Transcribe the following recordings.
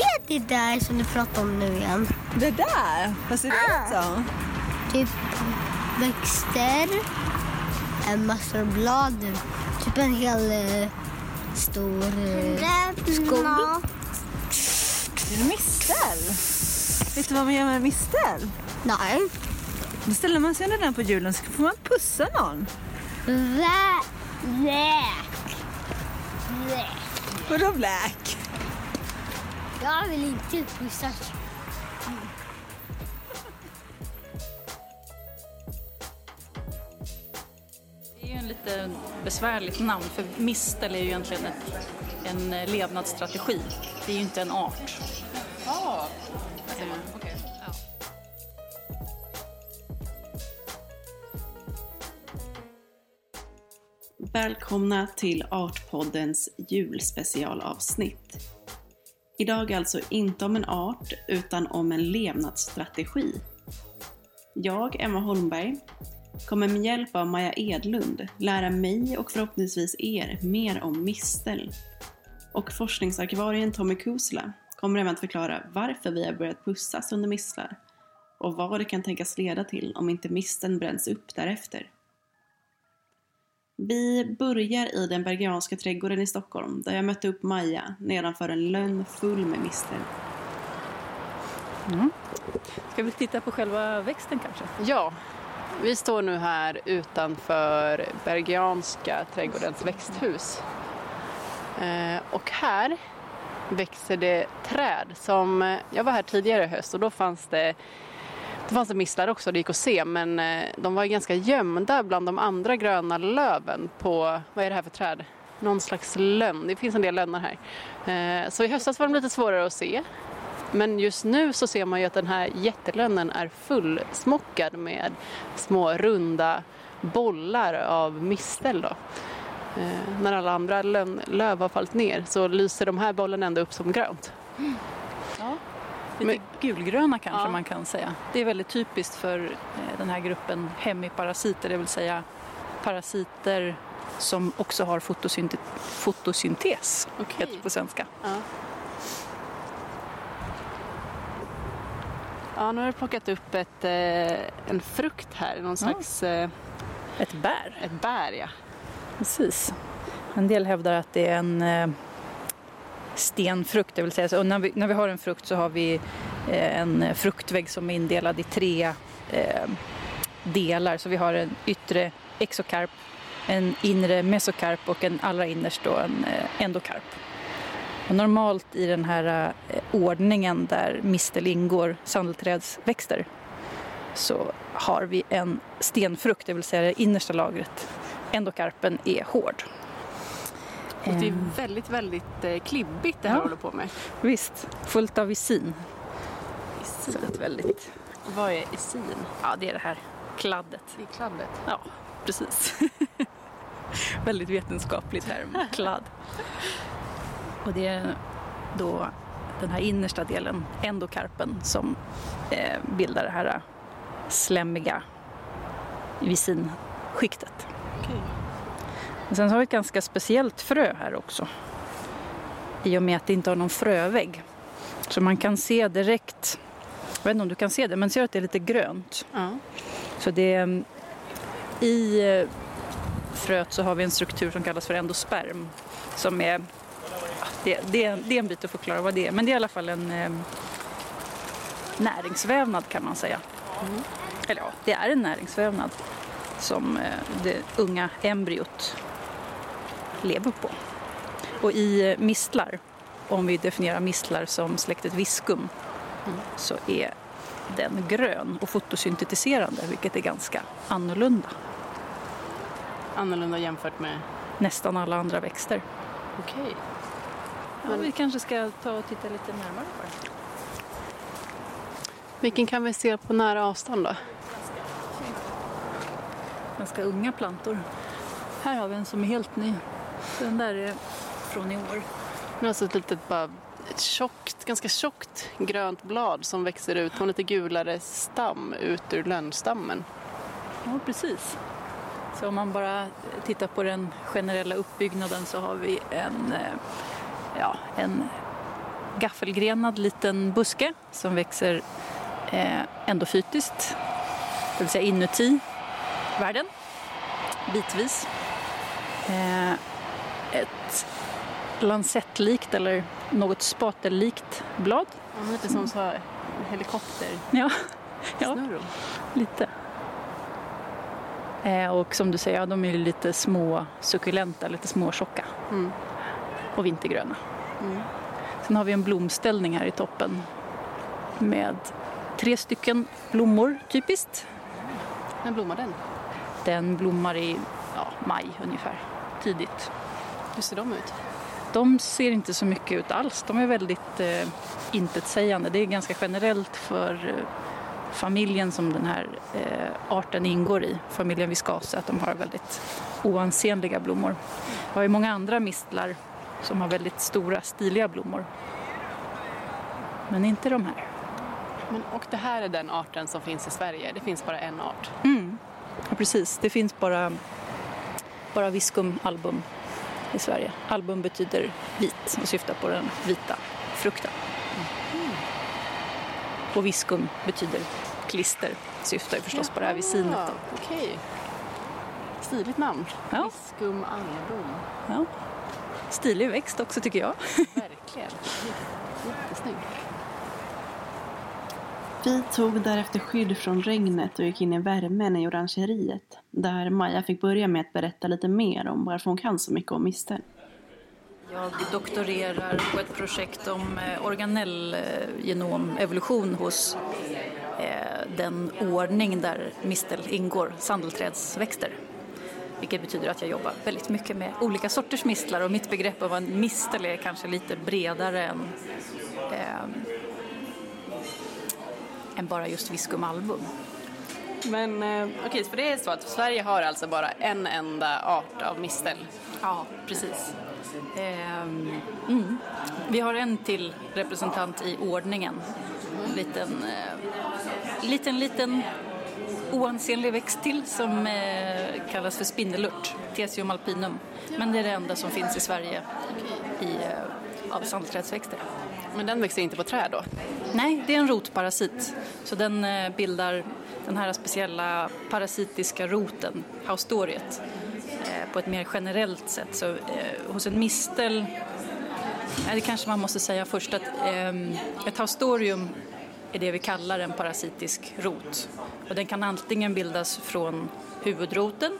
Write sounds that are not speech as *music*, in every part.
är det där som du pratar om nu igen? Det där? Vad ser det ut som? Typ växter, en massa blad, typ en hel eh, stor eh, skog. Är det mistel? Vet du vad man gör med mistel? Nej. Då ställer man sig under den på julen så får man pussa någon. Vä- Väk. Väk. Vadå black? Jag vill inte pussas. Det är ju en lite besvärligt namn för mistel är ju egentligen ett, en eh, levnadsstrategi. Det är ju inte en art. Ja, okej. Ja. Välkomna till Artpoddens julspecialavsnitt. Idag alltså inte om en art, utan om en levnadsstrategi. Jag, Emma Holmberg, kommer med hjälp av Maja Edlund lära mig och förhoppningsvis er mer om mistel. Och forskningsarkivarien Tommy Kusla kommer även att förklara varför vi har börjat pussas under mistlar och vad det kan tänkas leda till om inte misteln bränns upp därefter. Vi börjar i den Bergianska trädgården i Stockholm där jag mötte upp Maja nedanför en lönn full med mistel. Ska vi titta på själva växten kanske? ja, vi står nu här utanför Bergianska trädgårdens växthus. Eh, och här växer det träd som, jag var här tidigare i höst och då fanns det fanns det mistlar också, det gick att se, men eh, de var ganska gömda bland de andra gröna löven på, vad är det här för träd? Någon slags lönn, det finns en del lönnar här. Eh, så i höstas var de lite svårare att se. Men just nu så ser man ju att den här jättelönnen är fullsmockad med små runda bollar av mistel. Då. Eh, när alla andra löv har fallit ner så lyser de här bollarna ändå upp som grönt. Mm. Lite Men- gulgröna kanske Ja. man kan säga. Det är väldigt typiskt för eh, den här gruppen hemiparasiter, det vill säga parasiter som också har fotosynte- fotosyntes, Okej. heter det på svenska. Ja. Ja, nu har du plockat upp ett, eh, en frukt här, någon slags eh, Ett bär. ett bär. Ja. Precis. En del hävdar att det är en stenfrukt, det vill säga så, när, vi, när vi har en frukt så har vi eh, en fruktvägg som är indelad i tre eh, delar. Så vi har en yttre exokarp, en inre mesokarp och en allra innerst då en eh, endokarp. Och normalt i den här eh, ordningen där mistel ingår, sandelträdsväxter, så har vi en stenfrukt, det vill säga det innersta lagret. Endokarpen är hård. Och det är Ehm, väldigt, väldigt eh, klibbigt det här Ja. håller på med. Visst, fullt av visin. Så ett väldigt, Vad är isin? ja det är det här kladdet. Det är kladdet. Ja, precis. *laughs* väldigt vetenskaplig term, kladd. Och det är då den här innersta delen, endokarpen, som eh, bildar det här slemmiga visinskiktet. Okej. Sen har vi ett ganska speciellt frö här också. I och med att det inte har någon frövägg. Så man kan se direkt, jag vet inte om du kan se det, men ser att det är lite grönt. Ja. Så det är, I eh, fröet så har vi en struktur som kallas för endosperm. Som är, det, det, det är en bit att förklara vad det är, men det är i alla fall en eh, näringsvävnad kan man säga. Eller ja, det är en näringsvävnad som eh, det unga embryot lever på. Och i mistlar, om vi definierar mistlar som släktet viskum, så är den grön och fotosyntetiserande, vilket är ganska annorlunda. Annorlunda jämfört med... Nästan alla andra växter. Okej. Ja, vi kanske ska ta och titta lite närmare på det. Vilken kan vi se på nära avstånd då? Ganska unga plantor. Här har vi en som är helt ny. Den där är från i år. Nu har alltså ett litet bara ett tjockt, ganska tjockt grönt blad som växer ut på en lite gulare stam ut ur lönnstammen. Ja, precis. Så om man bara tittar på den generella uppbyggnaden så har vi en, eh, ja, en gaffelgrenad liten buske som växer eh, endofytiskt, det vill säga inuti världen, bitvis. Eh, ett lansettlikt eller något spatellikt blad. Ja, lite som så här helikopter. Ja, *laughs* ja lite. Eh, och som du säger, ja, de är lite små suckulenta, lite små tjocka Mm. och vintergröna. Mm. Sen har vi en blomställning här i toppen med tre stycken blommor typiskt. När blommar den? Den blommar i ja, maj ungefär, tidigt. Hur ser de ut? De ser inte så mycket ut alls. De är väldigt eh, intetsägande. Det är ganska generellt för eh, familjen som den här eh, arten ingår i, familjen Viscase, att de har väldigt oansenliga blommor. Vi har ju många andra mistlar som har väldigt stora, stiliga blommor. Men inte de här. Men, och det här är den arten som finns i Sverige. Det finns bara en art. Mm. Ja, precis. Det finns bara, bara Viscum album i Sverige. Album betyder vit och syftar på den vita frukten. Och Viscum betyder klister, syftar ju förstås på det här visinet. Okej. Stiligt namn. Ja. Viskum album. Ja. Stilig växt också tycker jag. Verkligen. Jättesnygg. Vi tog därefter skydd från regnet och gick in i värmen i orangeriet. Där Maja fick börja med att berätta lite mer om varför hon kan så mycket om mistel. Jag doktorerar på ett projekt om eh, organellgenomevolution eh, hos eh, den ordning där mistel ingår, sandelträdsväxter. Vilket betyder att jag jobbar väldigt mycket med olika sorters mistlar och mitt begrepp av en mistel är kanske lite bredare än, eh, än bara just Viscum album. Men eh, okej, för det är så att Sverige har alltså bara en enda art av mistel. Ja, precis. Ehm, mm. Vi har en till representant i ordningen. En liten, eh, liten, liten oansenlig växt till som eh, kallas för spindellört, Tesium alpinum. Men det är det enda som finns i Sverige i, eh, av sandelträdsväxter. Men den växer inte på träd då? Nej, det är en rotparasit. Så den eh, bildar den här speciella parasitiska roten, haustoriet, eh, på ett mer generellt sätt. Så eh, hos en mistel, nej, det kanske man måste säga först att eh, ett haustorium är det vi kallar en parasitisk rot. Och den kan antingen bildas från huvudroten,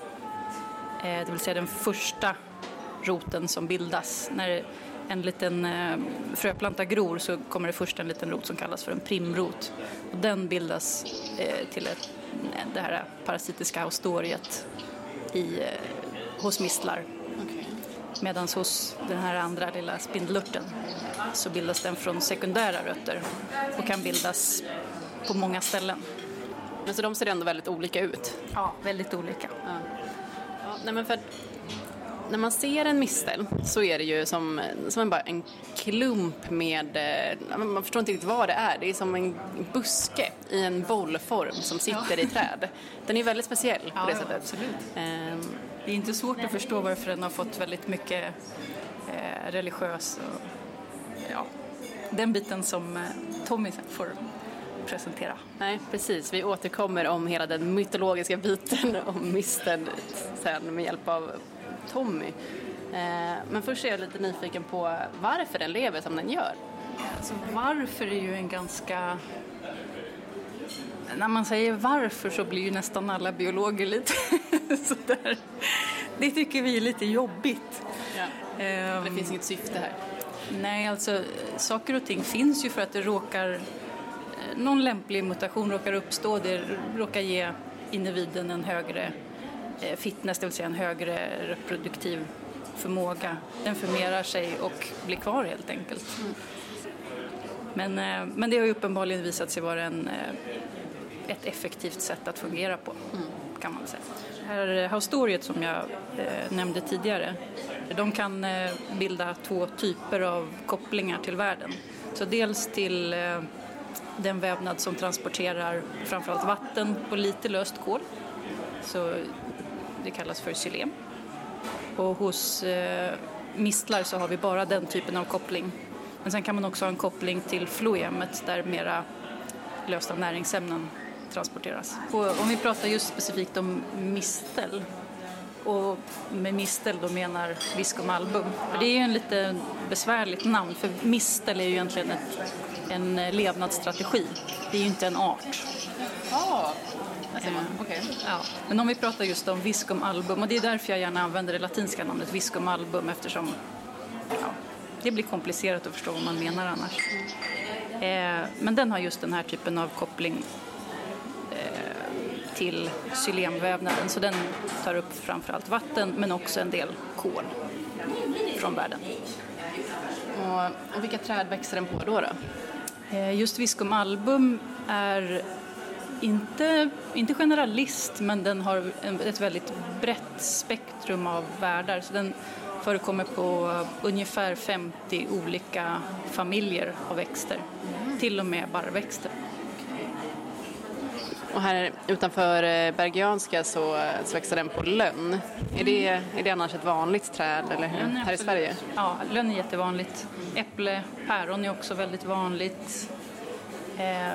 eh, det vill säga den första roten som bildas. När en liten eh, fröplanta gror så kommer det först en liten rot som kallas för en primrot. Och den bildas eh, till ett, det här parasitiska haustoriet i, eh, hos mistlar. Medan hos den här andra lilla spindellörten så bildas den från sekundära rötter och kan bildas på många ställen. Men så de ser ändå väldigt olika ut. Ja, väldigt olika. Ja, nej men för när man ser en mistel så är det ju som, som en, bara en klump med, eh, man förstår inte riktigt vad det är, det är som en buske i en bollform som sitter i träd. Den är väldigt speciell på Ja, det ja, sättet. absolut. Ehm, Det är inte svårt att förstå varför den har fått väldigt mycket eh, religiös och ja, den biten som eh, Tommy får presentera. nej, precis. Vi återkommer om hela den mytologiska biten om misteln sen med hjälp av Tommy. Ehm, men först är jag lite nyfiken på varför den lever som den gör. Alltså varför är ju en ganska... När man säger varför så blir ju nästan alla biologer lite *laughs* sådär. Det tycker vi är lite jobbigt. Ja. Ehm, Det finns inget syfte här. Nej, alltså saker och ting finns ju för att det råkar... eh, Någon lämplig mutation råkar uppstå. Det råkar ge individen en högre eh, Eh, fitness, det vill säga en högre reproduktiv förmåga. Den förmerar sig och blir kvar helt enkelt. Men, eh, men det har ju uppenbarligen visat sig vara en, eh, ett effektivt sätt att fungera på, kan man säga. Det här haustoriet som jag nämnde tidigare, de kan bilda två typer av kopplingar till världen. Så dels till den vävnad som transporterar framförallt vatten och lite löst kol. Så det kallas för xylem. Och hos eh, mistlar så har vi bara den typen av koppling. Men sen kan man också ha en koppling till floemet där mera lösta näringsämnen transporteras. På, om vi pratar just specifikt om mistel och med mistel då menar viscum album. För det är ju en lite besvärligt namn för mistel är ju egentligen ett, en levnadsstrategi. Det är ju inte en art. Ja, man. Okej. Ja. Men om vi pratar just om viscum album och det är därför jag gärna använder det latinska namnet viscum album eftersom ja, det blir komplicerat att förstå vad man menar annars. Eh, men den har just den här typen av koppling eh, till xylemvävnaden så den tar upp framförallt vatten men också en del kol från världen. Och, och vilka träd växer den på då? då? Eh, Just Viscum album är inte, inte generalist men den har ett väldigt brett spektrum av värdar. Så den förekommer på ungefär 50 olika familjer av växter. Till och med barrväxter. Och här utanför eh, Bergianska så, så växer den på lönn. Är det, är det annars ett vanligt träd eller hur? Här i Sverige? Ja, lönn är jättevanligt. Äpple, päron är också väldigt vanligt. Eh,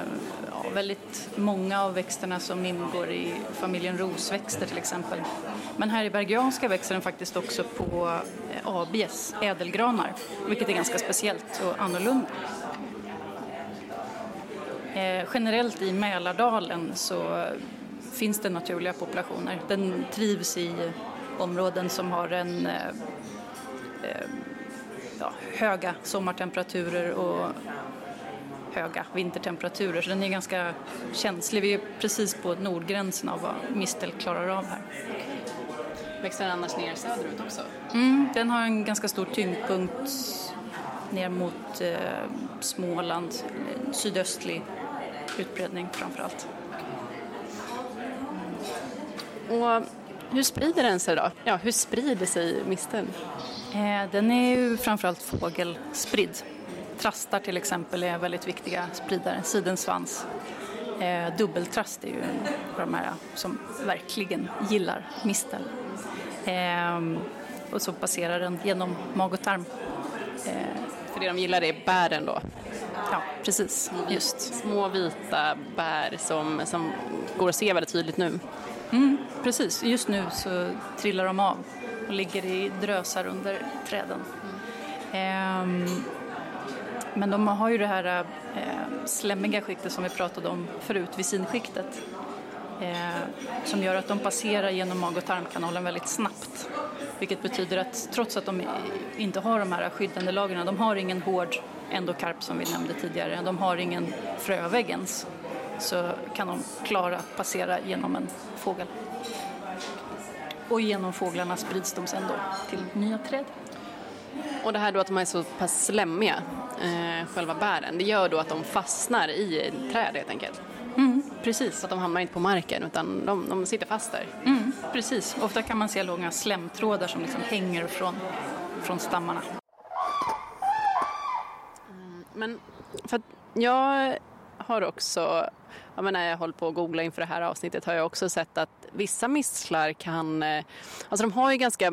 ja, väldigt många av växterna som ingår i familjen rosväxter till exempel. Men här i Bergianska växer den faktiskt också på eh, ABs abies, ädelgranar, vilket är ganska speciellt och annorlunda. Eh, generellt i Mälardalen så finns det naturliga populationer. Den trivs i områden som har en eh, eh ja, höga sommartemperaturer och höga vintertemperaturer. Så den är ganska känslig. Vi är precis på nordgränsen av vad mistel klarar av här. Växer den annars ner söderut också? Mm, den har en ganska stor tyngdpunkt ner mot eh, Småland, sydöstlig utbredning framför allt. Och hur sprider den sig då? Ja, hur sprider sig misteln? Eh, den är ju framförallt fågelspridd. Trastar till exempel är väldigt viktiga spridare, sidensvans. Eh, dubbeltrast är ju de här som verkligen gillar mistel. Eh, och så passerar den genom mag och tarm. Eh, För det de gillar är bären då. ja, precis, just. Små vita bär som, som går att se väldigt tydligt nu. Mm, precis, just nu så trillar de av och ligger i drösar under träden. Ehm, men de har ju det här eh, slemmiga skiktet som vi pratade om förut, visinskiktet. Eh, som gör att de passerar genom mag och tarmkanalen väldigt snabbt. Vilket betyder att trots att de inte har de här skyddande lagren, de har ingen hård endokarp som vi nämnde tidigare, de har ingen frövägg ens, så kan de klara att passera genom en fågel. Och genom fåglarna sprids de sen då till nya träd. Och det här då att de är så pass slemmiga, eh, själva bären, det gör då att de fastnar i träd helt enkelt. Mm, precis. Så att de hamnar inte på marken utan de, de sitter fast där. Mm, precis. Ofta kan man se långa slemtrådar som liksom hänger från, från stammarna. Men för att jag har också, ja, men när jag håller på att googla inför det här avsnittet har jag också sett att vissa mistlar kan, eh, alltså de har ju ganska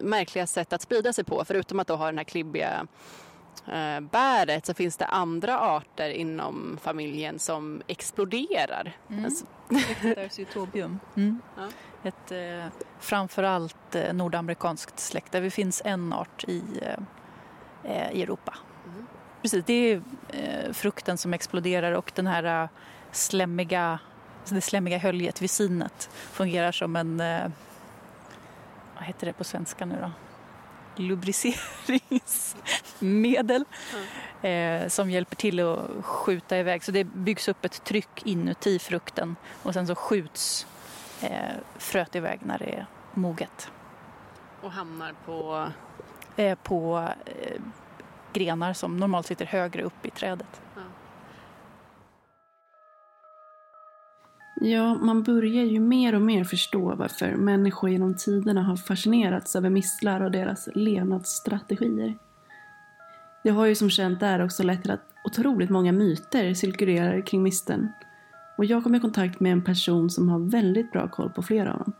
märkliga sätt att sprida sig på. Förutom att de har den här klibbiga eh, bäret så finns det andra arter inom familjen som exploderar. Alltså, Ectodercytobium. Mm. Ja. Ett eh, framförallt eh, nordamerikanskt släkte. Det finns en art i, eh, eh, i Europa. Precis, det är eh, frukten som exploderar och den här slemmiga, det slemmiga höljet, visinet, fungerar som en, vad heter det på svenska nu då? Lubriceringsmedel eh, som hjälper till att skjuta iväg. Så det byggs upp ett tryck inuti frukten och sen så skjuts eh, fröet iväg när det är moget. och hamnar på... Eh, på eh, grenar som normalt sitter högre upp i trädet. Ja, man börjar ju mer och mer förstå varför människor genom tiderna har fascinerats över mistlar och deras levnadsstrategier. Det har ju som känt där också lett till att otroligt många myter cirkulerar kring misteln. Och jag kom i kontakt med en person som har väldigt bra koll på flera av dem.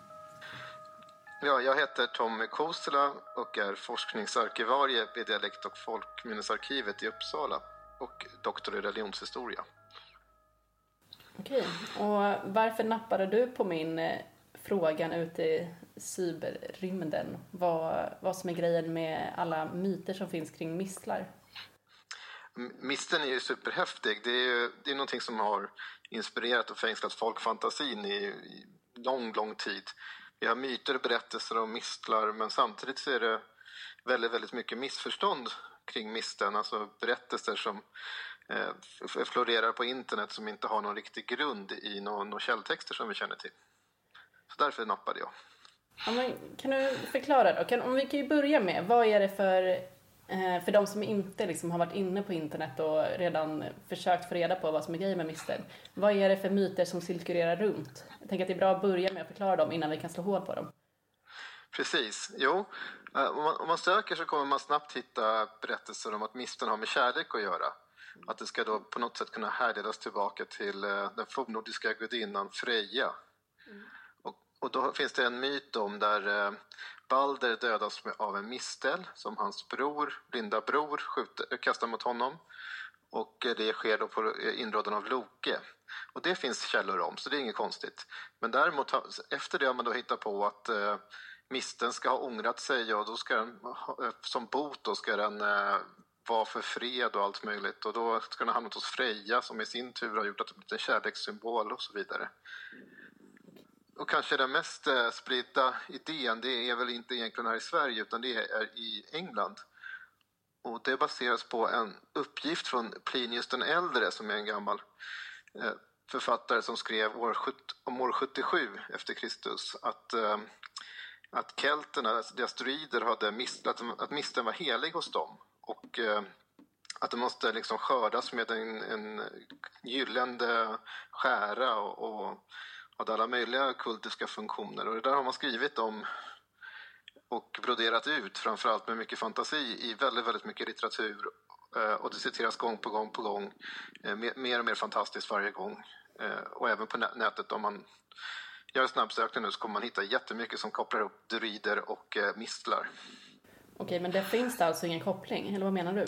Ja, jag heter Tommy Kosela och är forskningsarkivarie vid Dialekt och folkminnesarkivet i Uppsala och doktor i religionshistoria. Okej, och varför nappade du på min eh, frågan ute i cyberrymden? Vad, vad som är grejen med alla myter som finns kring mistlar? Misten är ju superhäftig. Det är ju det är någonting som har inspirerat och fängslat folkfantasin i, i lång, lång tid. Vi har myter och berättelser om mistlar men samtidigt så är det väldigt, väldigt mycket missförstånd kring misten. Alltså berättelser som eh, florerar på internet som inte har någon riktig grund i någon, någon källtexter som vi känner till. Så därför nappade jag. Ja, men kan du förklara då? Kan, om vi kan ju börja med, vad är det för, eh, för de som inte liksom har varit inne på internet och redan försökt få reda på vad som är grejen med misten. Vad är det för myter som cirkulerar runt? Jag tänker att det är bra att börja med att förklara dem innan vi kan slå hål på dem. Precis. Jo, eh, om man, om man söker så kommer man snabbt hitta berättelser om att misten har med kärlek att göra. Att det ska då på något sätt kunna härledas tillbaka till eh, den fornnordiska gudinnan Freja. Och, och då finns det en myt om där eh, Balder dödas av en mistel som hans bror, blinda bror skjuter, kastar mot honom. Och eh, det sker då på eh, inrådan av Loke. Och det finns källor om, så det är inget konstigt. Men däremot, efter det har man då hittat på att eh, misten ska ha ångrat sig och då ska den, eh, som bot då ska den eh, vara för fred och allt möjligt. Och då ska den ha hamnat hos Freja som i sin tur har gjort att det blivit en kärlekssymbol och så vidare. Och kanske den mest eh, spridda idén, det är väl inte egentligen här i Sverige utan det är i England. Och det baseras på en uppgift från Plinius den äldre som är en gammal eh, författare som skrev år, om år 77 efter Kristus att, eh, att kelterna, alltså deras druider, hade mist, att, att misten var helig hos dem. Och att det måste liksom skördas med en, en gyllene skära och, och hade alla möjliga kultiska funktioner. Och det där har man skrivit om och broderat ut, framförallt med mycket fantasi, i väldigt, väldigt mycket litteratur. Eh, och det citeras gång på gång på gång. Eh, mer- och mer fantastiskt varje gång. Och även på nätet, om man gör en snabbsökning nu så kommer man hitta jättemycket som kopplar ihop druider och mistlar. Okej, men det finns det alltså ingen koppling, eller vad menar du?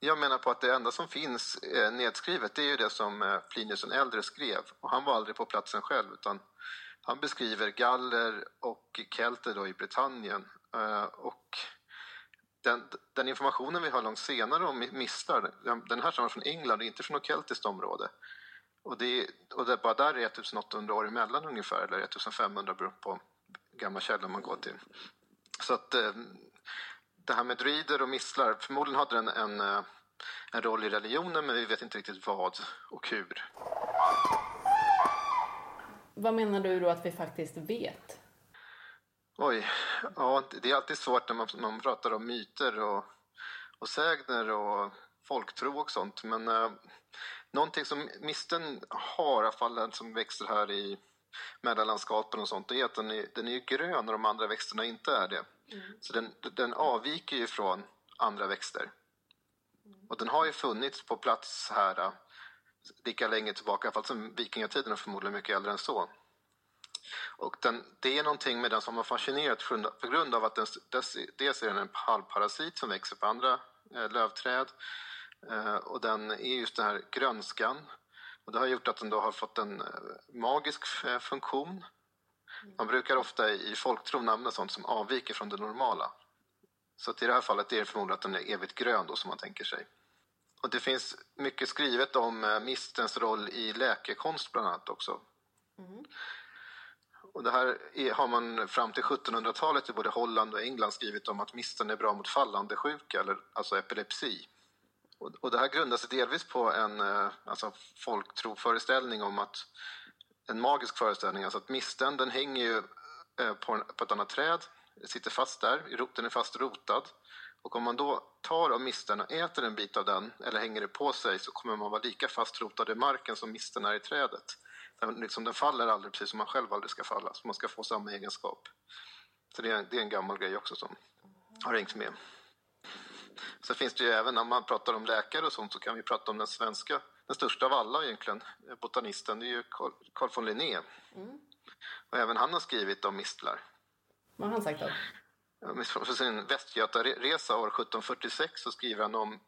Jag menar på att det enda som finns eh, nedskrivet det är ju det som eh, Plinius den äldre skrev. Och han var aldrig på platsen själv utan han beskriver galler och kelter då i Britannien. Eh, och den, den informationen vi har långt senare om Mistar... den, här är från England och inte från något keltiskt område. Och det, och det bara där är 1800 år emellan ungefär, eller 1500 beroende på gamla källor man går till. Så att det här med druider och mistlar, förmodligen hade den en, eh, en roll i religionen men vi vet inte riktigt vad och hur. Vad menar du då att vi faktiskt vet? Oj, ja, det är alltid svårt när man, när man pratar om myter och, och sägner och folktro och sånt. Men eh, någonting som misten har, i alla fall som växer här i mellanlandskapen och sånt, det är att den är, den är grön när de andra växterna inte är det. Så den, den avviker ju från andra växter. Och den har ju funnits på plats här eh, lika länge tillbaka, i alla fall som vikingatiden och förmodligen mycket äldre än så. Och den, det är någonting med den som har fascinerat på grund av- att den, dess, dels är den en halvparasit som växer på andra eh, lövträd eh, och den är just den här grönskan. Och det har gjort att den då har fått en magisk funktion. Man brukar ofta i folktro nämna sånt som avviker från det normala. Så att i det här fallet är det förmodligen att den är evigt grön då som man tänker sig. Och det finns mycket skrivet om eh, mistens roll i läkekonst bland annat också. Och det här är, har man fram till 1700-talet i både Holland och England skrivit om att misten är bra mot fallande sjuka, eller, alltså epilepsi. Och, och det här grundar sig delvis på en eh, alltså folktroföreställning om att en magisk föreställning, alltså att misten den hänger ju eh, på, en, på ett annat träd, sitter fast där, den är fast rotad. Och om man då tar av misten och äter en bit av den eller hänger det på sig så kommer man vara lika fast rotad i marken som misten är i trädet. Den, liksom, den faller aldrig precis som man själv aldrig ska falla, så man ska få samma egenskap. Så det är, det är en gammal grej också som har hängt med. Sen finns det ju även, när man pratar om läkare och sånt, så kan vi prata om den svenska, den största av alla egentligen, eh, botanisten, det är ju Carl, von Linné. Och även han har skrivit om mistlar. Vad har han sagt då? För sin Västgötaresa år 1746 så skriver han om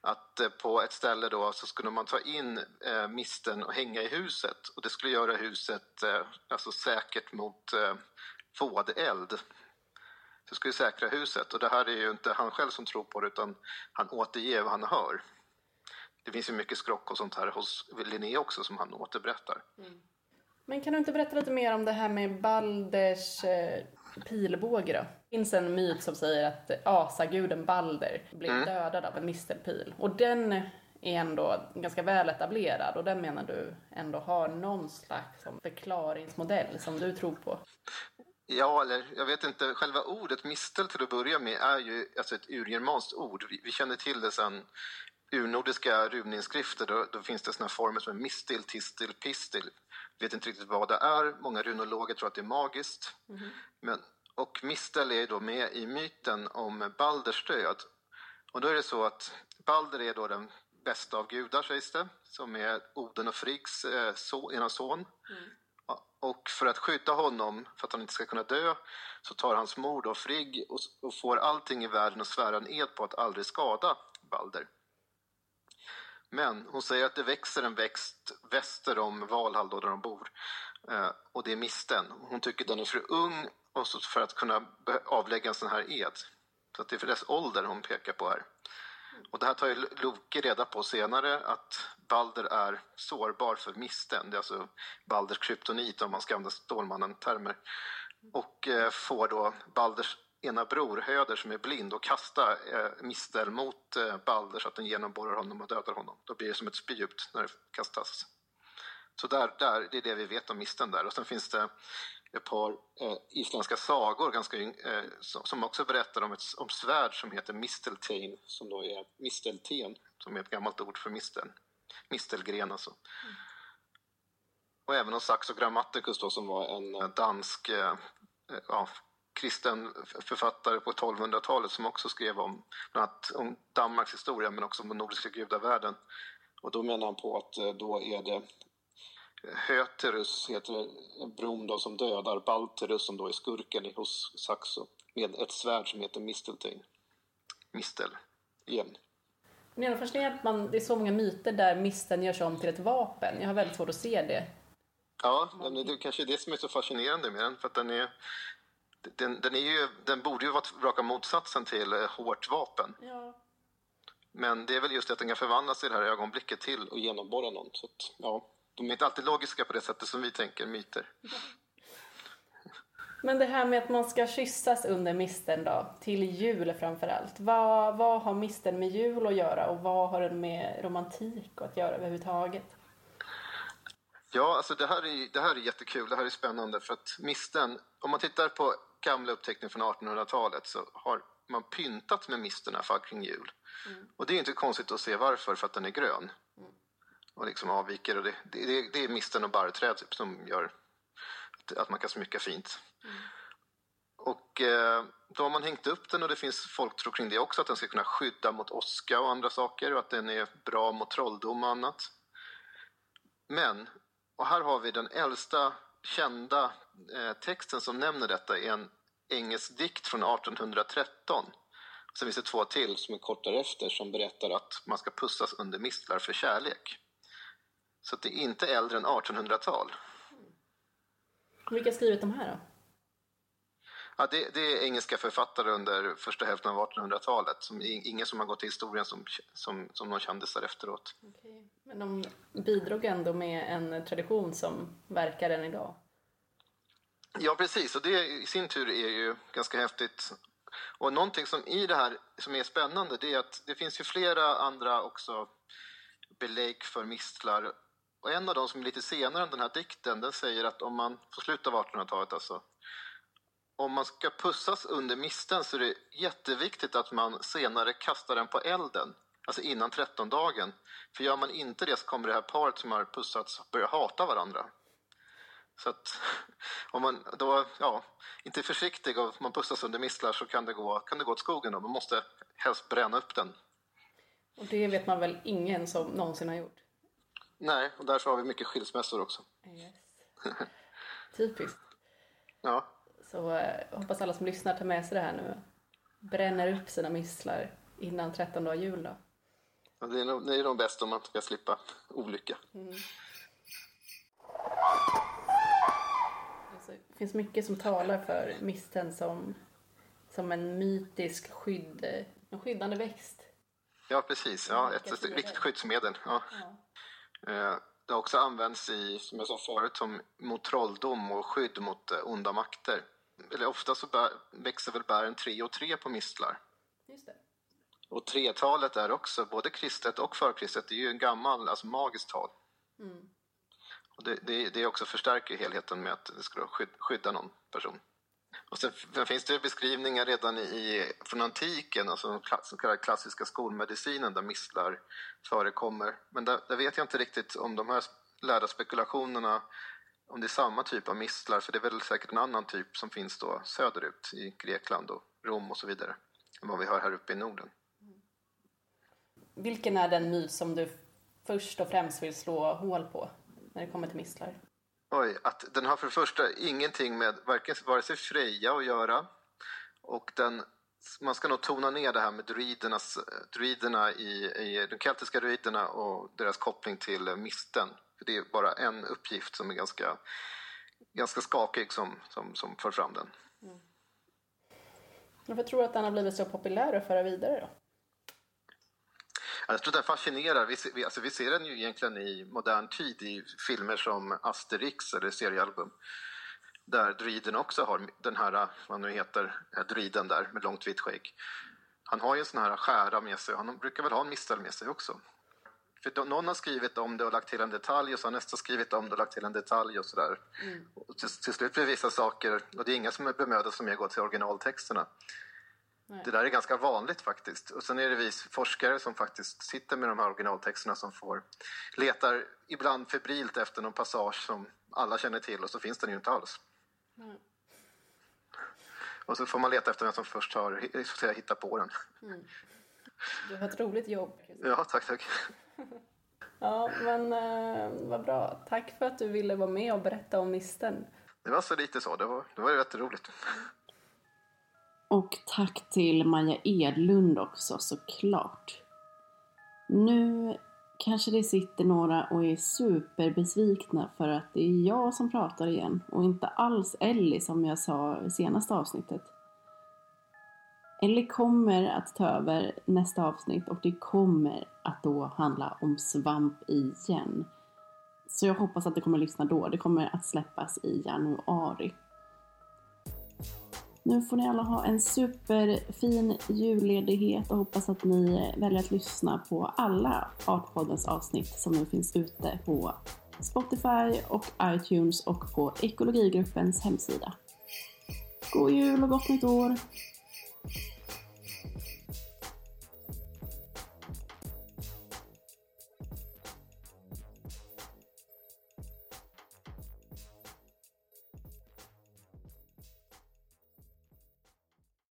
att eh, på ett ställe då så skulle man ta in eh, misten och hänga i huset och det skulle göra huset eh, alltså säkert mot eh, vådeld. Det skulle säkra huset och det här är ju inte han själv som tror på det utan han återger vad han hör. Det finns ju mycket skrock och sånt här hos Linné också som han återberättar. Men kan du inte berätta lite mer om det här med Balders eh, pilbåge då? Det finns en myt som säger att asaguden Balder blev dödad av en mistelpil. Och den är ändå ganska väl etablerad och den menar du ändå har någon slags som förklaringsmodell som du tror på. Ja, eller jag vet inte. Själva ordet mistel till att börja med är ju alltså ett urgermanskt ord. Vi, vi känner till det sen urnordiska runinskrifter. Då, då finns det såna former som är mistil, tistil, pistil. Vet inte riktigt vad det är. Många runologer tror att det är magiskt. Men, och mistel är då med i myten om Balders död. Och då är det så att Balder är då den bästa av gudar sägs det, som är Oden och Friggs eh, so, ena son. Ja, Och för att skydda honom, för att han inte ska kunna dö, så tar hans mor då Frigg och, och får allting i världen att svära en ed på att aldrig skada Balder. Men hon säger att det växer en växt väster om Valhall då där de bor. Eh, och det är misten. Hon tycker den är för ung och så för att kunna avlägga en sån här ed. Så att det är för dess ålder hon pekar på här. Och det här tar ju Loke reda på senare att Balder är sårbar för misten. Det är alltså Balders kryptonit om man ska använda Stålmannen-termer. Och eh, får då Balders ena bror Höder som är blind och kasta eh, mistel mot eh, Balder så att den genomborrar honom och dödar honom. Då blir det som ett spjut när det kastas. Så där, där, det är det vi vet om misten där. Och sen finns det ett par eh, isländska sagor ganska, eh, som, som också berättar om ett om svärd som heter misteltein, som då är mistelten, som är ett gammalt ord för mistel. Mistelgren alltså. Och även om Saxo Grammaticus då, som var en eh, dansk eh, eh ja, kristen författare på 1200-talet som också skrev om, bland annat om Danmarks historia men också om den nordiska gudavärlden. Och då menar han på att eh, då är det Höterus heter bron då som dödar Balterus som då är skurken i- hos Saxo med ett svärd som heter Misteltein. Mistel. Igen. Men jag är fascinerad att man, det är så många myter där misten görs om till ett vapen. Jag har väldigt svårt att se det. Ja, det är kanske det som är så fascinerande med den. För att den, är, den, den, är ju, den borde ju vara raka motsatsen till eh, hårt vapen. Ja. Men det är väl just det att den kan förvandlas i det här ögonblicket till och genomborra någon. Så att, ja, de är inte alltid logiska på det sättet som vi tänker, myter. *laughs* Men det här med att man ska kyssas under misten då, till jul framför allt. Vad, vad har misten med jul att göra och vad har den med romantik att göra överhuvudtaget? Ja, alltså det här, är, det här är jättekul. Det här är spännande för att misten, om man tittar på gamla uppteckningar från 1800-talet så har man pyntat med misten här för kring jul. Och det är inte konstigt att se varför, för att den är grön. Och liksom avviker. Och det, det, det, är misten och barrträd typ, som gör att, att man kan smycka fint. Och eh, då har man hängt upp den och det finns folktro kring det också, att den ska kunna skydda mot åska och andra saker och att den är bra mot trolldom och annat. Men, och här har vi den äldsta kända eh, texten som nämner detta är en engelsk dikt från 1813. Sen finns det två till som är kort därefter som berättar att man ska pussas under mistlar för kärlek. Så att det är inte äldre än 1800-tal. Vilka har skrivit de här då? Ja, det, det är engelska författare under första hälften av 1800-talet. Som, ingen som har gått till historien som, som, som någon kändisar efteråt. Okej. Men de bidrog ändå med en tradition som verkar än idag. Ja, precis. Och det i sin tur är ju ganska häftigt. Och någonting som i det här som är spännande det är att det finns ju flera andra också belägg för mistlar. Och en av dem som är lite senare än den här dikten, den säger att om man, på slutet av 1800-talet alltså, om man ska pussas under misten så är det jätteviktigt att man senare kastar den på elden, alltså innan trettondagen. För gör man inte det så kommer det här paret som har pussats börja hata varandra. Så att *laughs* om man då, ja, inte är försiktig och man pussas under mistlar så kan det gå, kan det gå åt skogen. Då. Man måste helst bränna upp den. Och det vet man väl ingen som någonsin har gjort? Nej, och därför har vi mycket skilsmässor också. Yes. *laughs* Typiskt. Ja. Så eh, hoppas alla som lyssnar tar med sig det här nu. Bränner upp sina mistlar innan 13 dagar jul då. Ja, det, är nog, det är nog bäst om man ska slippa olycka. Alltså, det finns mycket som talar för misten som, som en mytisk skydd, eh, en skyddande växt. Ja, precis. Ja, ett, ett viktigt skyddsmedel. Ja. Eh, Det har också använts i, som jag sa förut, som mot trolldom och skydd mot onda makter. Eller ofta så bär, växer väl bären tre och tre på mistlar. Just det. Och tretalet är också, både kristet och förkristet, det är ju en gammal, alltså magiskt tal. Och det, det, det också förstärker helheten med att det ska skydda någon person. Och sen finns det beskrivningar redan i, från antiken, alltså den så kallade klassiska skolmedicinen där mistlar förekommer. Men där, där vet jag inte riktigt om de här lärda spekulationerna, om det är samma typ av mistlar, för det är väl säkert en annan typ som finns då söderut i Grekland och Rom och så vidare, än vad vi har här uppe i Norden. Vilken är den myt som du först och främst vill slå hål på när det kommer till mistlar? Oj, att den har för det första ingenting med varken, vare sig Freja att göra och den, man ska nog tona ner det här med druiderna i, i de keltiska druiderna och deras koppling till misten. För det är bara en uppgift som är ganska, ganska skakig som, som, som för fram den. Varför tror du att den har blivit så populär att föra vidare då? Jag tror den fascinerar. Vi, ser- vi, alltså vi ser den ju egentligen i modern tid i filmer som Asterix eller seriealbum. Där druiden också har den här, vad nu heter, eh, druiden där med långt vitt skägg. Han har ju en sån här skära med sig. Han brukar väl ha en mistel med sig också. För då, någon har skrivit om det och lagt till en detalj och så har nästa skrivit om det och lagt till en detalj och sådär. Och till, till slut blir vissa saker, och det är inga som är bemödade som jag går till originaltexterna. Det där är ganska vanligt faktiskt. Och sen är det vi forskare som faktiskt sitter med de här originaltexterna som får letar ibland febrilt efter någon passage som alla känner till och så finns den ju inte alls. Och så får man leta efter vem som först har så att säga, hittat på den. Du har ett roligt jobb. Ja, tack, tack. *laughs* Ja, men eh, vad bra. Tack för att du ville vara med och berätta om misten. Det var så lite så. Det var, det var rätt roligt. Och tack till Maja Edlund också såklart. Nu kanske det sitter några och är superbesvikna för att det är jag som pratar igen och inte alls Ellie som jag sa i senaste avsnittet. Ellie kommer att ta över nästa avsnitt och det kommer att då handla om svamp igen. Så jag hoppas att du kommer att lyssna då. Det kommer att släppas i januari. Nu får ni alla ha en superfin julledighet och hoppas att ni väljer att lyssna på alla Artpoddens avsnitt som nu finns ute på Spotify och iTunes och på ekologigruppens hemsida. God jul och gott nytt år!